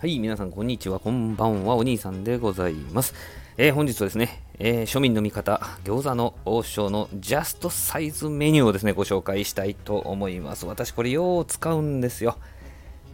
はい、皆さん、こんにちは。こんばんは。お兄さんでございます。えー、本日はですね、えー、庶民の味方、餃子の王将のジャストサイズメニューをですね、ご紹介したいと思います。私、これ、よう使うんですよ。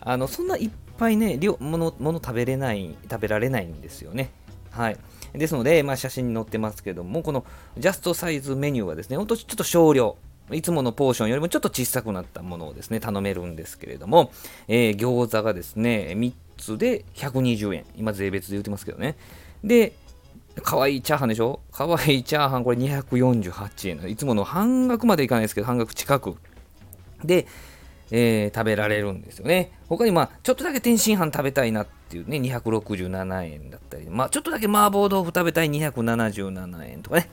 あの、そんないっぱいね、量、もの、もの食べれない、食べられないんですよね。はい。ですので、まあ、写真に載ってますけども、このジャストサイズメニューはですね、ほんとちょっと少量、いつものポーションよりもちょっと小さくなったものをですね、頼めるんですけれども、えー、餃子がですね、3つで120円。今税別で言ってますけどね。で、可愛いチャーハンでしょ？可愛いチャーハンこれ248円。いつもの半額までいかないですけど、半額近く。で、えー、食べられるんですよね。他にまあ、ちょっとだけ天津飯食べたいなっていうね、267円だったり、まあ、ちょっとだけ麻婆豆腐食べたい277円とかね。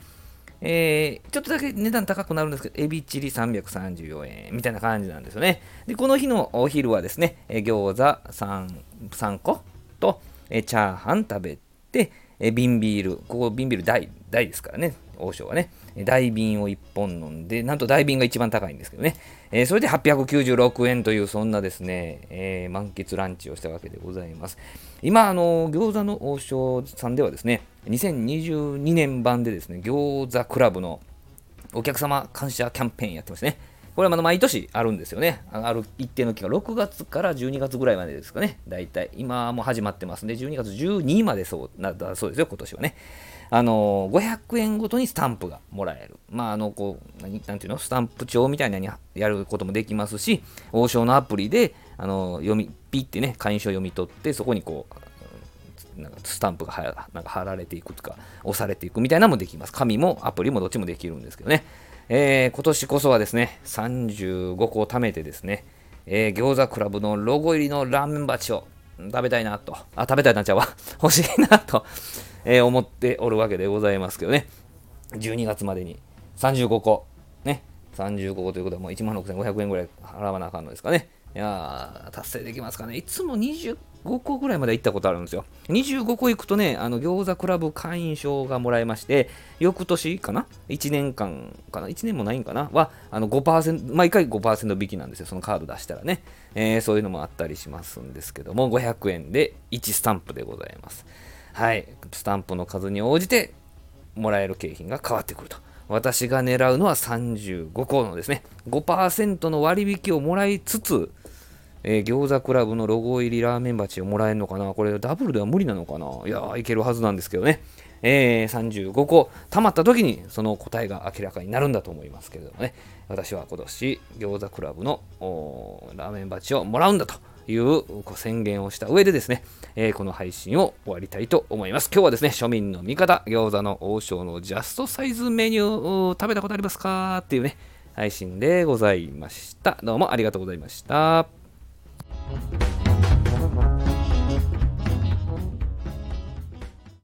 えー、ちょっとだけ値段高くなるんですけど、エビチリ334円みたいな感じなんですよね。で、この日のお昼はですね、え餃子 3, 3個と、えチャーハン食べて、え瓶ビール、ここ瓶ビール大、大ですからね、王将はね。大瓶を1本飲んで、なんと大瓶が一番高いんですけどね。えー、それで896円という、そんなですね、えー、満喫ランチをしたわけでございます。今、あの、餃子の王将さんではですね、2022年版でですね、餃子クラブのお客様感謝キャンペーンやってますね。これはまだ毎年あるんですよね。ある一定の期間、6月から12月ぐらいまでですかね、大体。今も始まってますんで、12月12までそうなだそうですよ、今年はね。あの500円ごとにスタンプがもらえる。まあ、あの、こう、何ていうの？スタンプ帳みたいなのにやることもできますし、王将のアプリで、あの、読み、ピってね、会員証を読み取って、そこにこう、なんかスタンプがはなんか貼られていくとか、押されていくみたいなのもできます。紙もアプリもどっちもできるんですけどね。えー、今年こそはですね、35個を貯めてですね、えー、餃子クラブのロゴ入りのラーメン鉢を食べたいなと、あ、食べたいなっちゃうわ、欲しいなと、えー、思っておるわけでございますけどね。12月までに35個、ね、35個ということはもう1万6500円ぐらい払わなあかんのですかね。いやー、達成できますかね。いつも25個ぐらいまで行ったことあるんですよ。25個行くとね、あの餃子クラブ会員証がもらえまして、翌年かな ?1 年間かな ?1 年もないんかな？は、あの5%、毎回5%引きなんですよ。そのカード出したらね。えー、そういうのもあったりしますんですけども、500円で1スタンプでございます。はい、スタンプの数に応じてもらえる景品が変わってくると。私が狙うのは35個のですね、5%の割引をもらいつつ、えー、餃子クラブのロゴ入りラーメン鉢をもらえるのかな？これダブルでは無理なのかな？いやー、いけるはずなんですけどね。えー、35個貯まった時にその答えが明らかになるんだと思いますけれどもね。私は今年餃子クラブのラーメン鉢をもらうんだという宣言をした上でですね、えー、この配信を終わりたいと思います。今日はですね、庶民の味方、餃子の王将のジャストサイズメニュー食べたことありますか？っていうね、配信でございました。どうもありがとうございました。